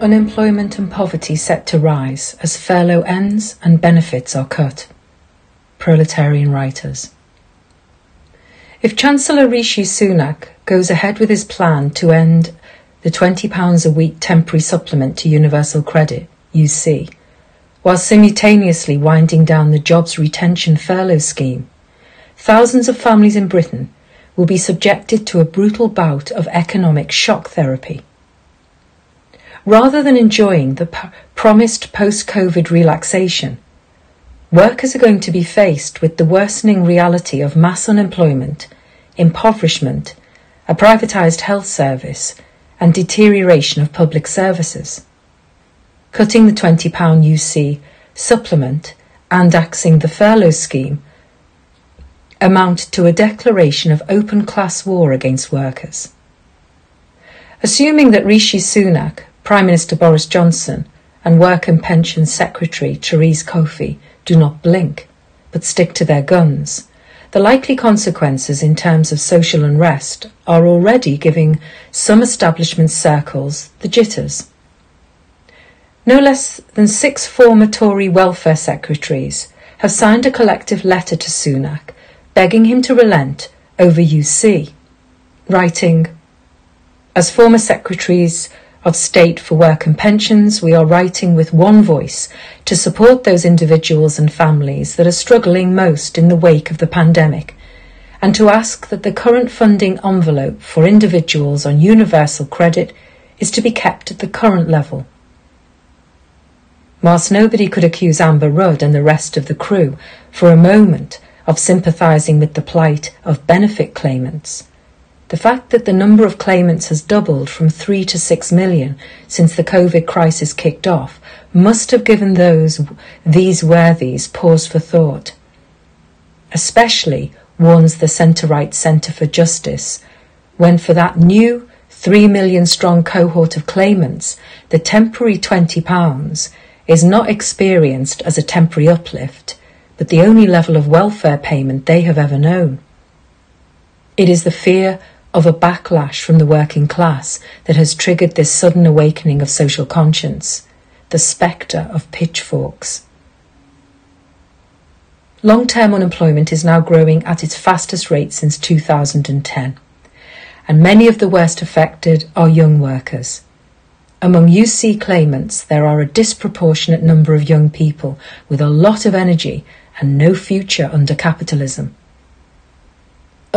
Unemployment and poverty set to rise as furlough ends and benefits are cut. Proletarian Writers. If Chancellor Rishi Sunak goes ahead with his plan to end the £20 a week temporary supplement to Universal Credit, UC, while simultaneously winding down the Jobs Retention Furlough Scheme, thousands of families in Britain will be subjected to a brutal bout of economic shock therapy. Rather than enjoying the p- promised post-COVID relaxation, workers are going to be faced with the worsening reality of mass unemployment, impoverishment, a privatised health service, and deterioration of public services. Cutting the £20 UC supplement and axing the furlough scheme amount to a declaration of open class war against workers. Assuming that Rishi Sunak Prime Minister Boris Johnson and Work and Pensions Secretary Therese Coffey do not blink, but stick to their guns, the likely consequences in terms of social unrest are already giving some establishment circles the jitters. No less than six former Tory welfare secretaries have signed a collective letter to Sunak begging him to relent over UC, writing, As former secretaries of State for Work and Pensions, we are writing with one voice to support those individuals and families that are struggling most in the wake of the pandemic, and to ask that the current funding envelope for individuals on universal credit is to be kept at the current level. Whilst nobody could accuse Amber Rudd and the rest of the crew for a moment of sympathising with the plight of benefit claimants, the fact that the number of claimants has doubled from 3 to 6 million since the COVID crisis kicked off must have given those these worthies pause for thought. Especially, warns the centre-right Centre for Justice, when for that new 3 million strong cohort of claimants, the temporary £20 is not experienced as a temporary uplift, but the only level of welfare payment they have ever known. It is the fear of a backlash from the working class that has triggered this sudden awakening of social conscience, the spectre of pitchforks. Long term unemployment is now growing at its fastest rate since 2010, and many of the worst affected are young workers. Among UC claimants, there are a disproportionate number of young people with a lot of energy and no future under capitalism.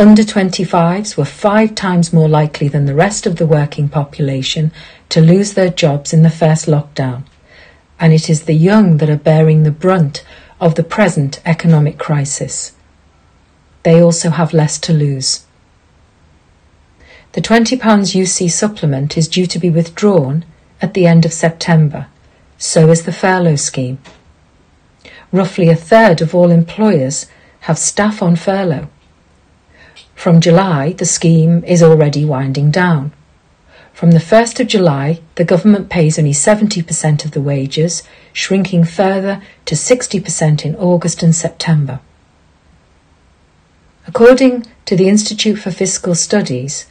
Under 25s were five times more likely than the rest of the working population to lose their jobs in the first lockdown, and it is the young that are bearing the brunt of the present economic crisis. They also have less to lose. The £20 UC supplement is due to be withdrawn at the end of September, so is the furlough scheme. Roughly a third of all employers have staff on furlough. From July, the scheme is already winding down. From the 1st of July, the government pays only 70% of the wages, shrinking further to 60% in August and September. According to the Institute for Fiscal Studies,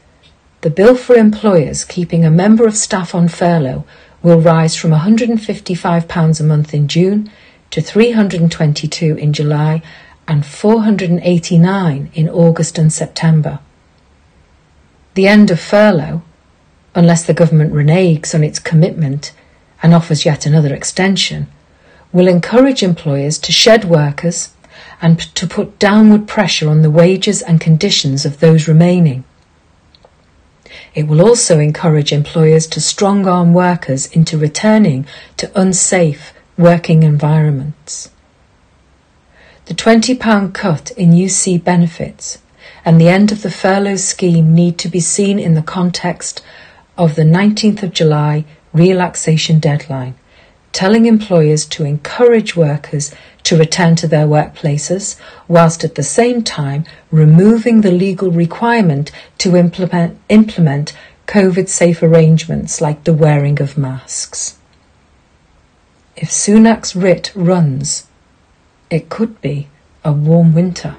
the bill for employers keeping a member of staff on furlough will rise from £155 a month in June to 322 in July and 489 in August and September. The end of furlough, unless the government reneges on its commitment and offers yet another extension, will encourage employers to shed workers and to put downward pressure on the wages and conditions of those remaining. It will also encourage employers to strong arm workers into returning to unsafe working environments. The £20 cut in UC benefits and the end of the furlough scheme need to be seen in the context of the 19th of July relaxation deadline, telling employers to encourage workers to return to their workplaces, whilst at the same time removing the legal requirement to implement, implement COVID safe arrangements like the wearing of masks. If Sunak's writ runs, it could be a warm winter.